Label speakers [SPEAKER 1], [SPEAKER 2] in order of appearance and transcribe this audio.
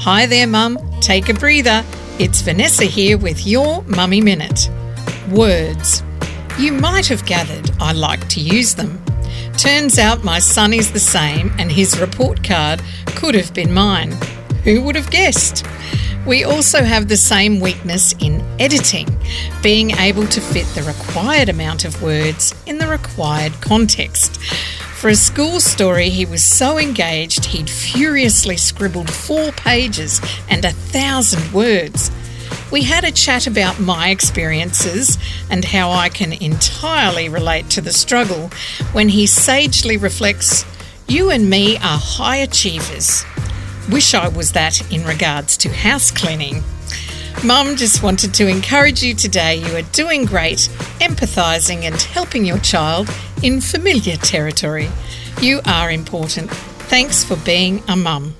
[SPEAKER 1] Hi there, Mum. Take a breather. It's Vanessa here with your Mummy Minute. Words. You might have gathered I like to use them. Turns out my son is the same, and his report card could have been mine. Who would have guessed? We also have the same weakness in editing, being able to fit the required amount of words in the required context. For a school story, he was so engaged he'd furiously scribbled four pages and a thousand words. We had a chat about my experiences and how I can entirely relate to the struggle when he sagely reflects, You and me are high achievers. Wish I was that in regards to house cleaning. Mum just wanted to encourage you today. You are doing great, empathising and helping your child in familiar territory. You are important. Thanks for being a mum.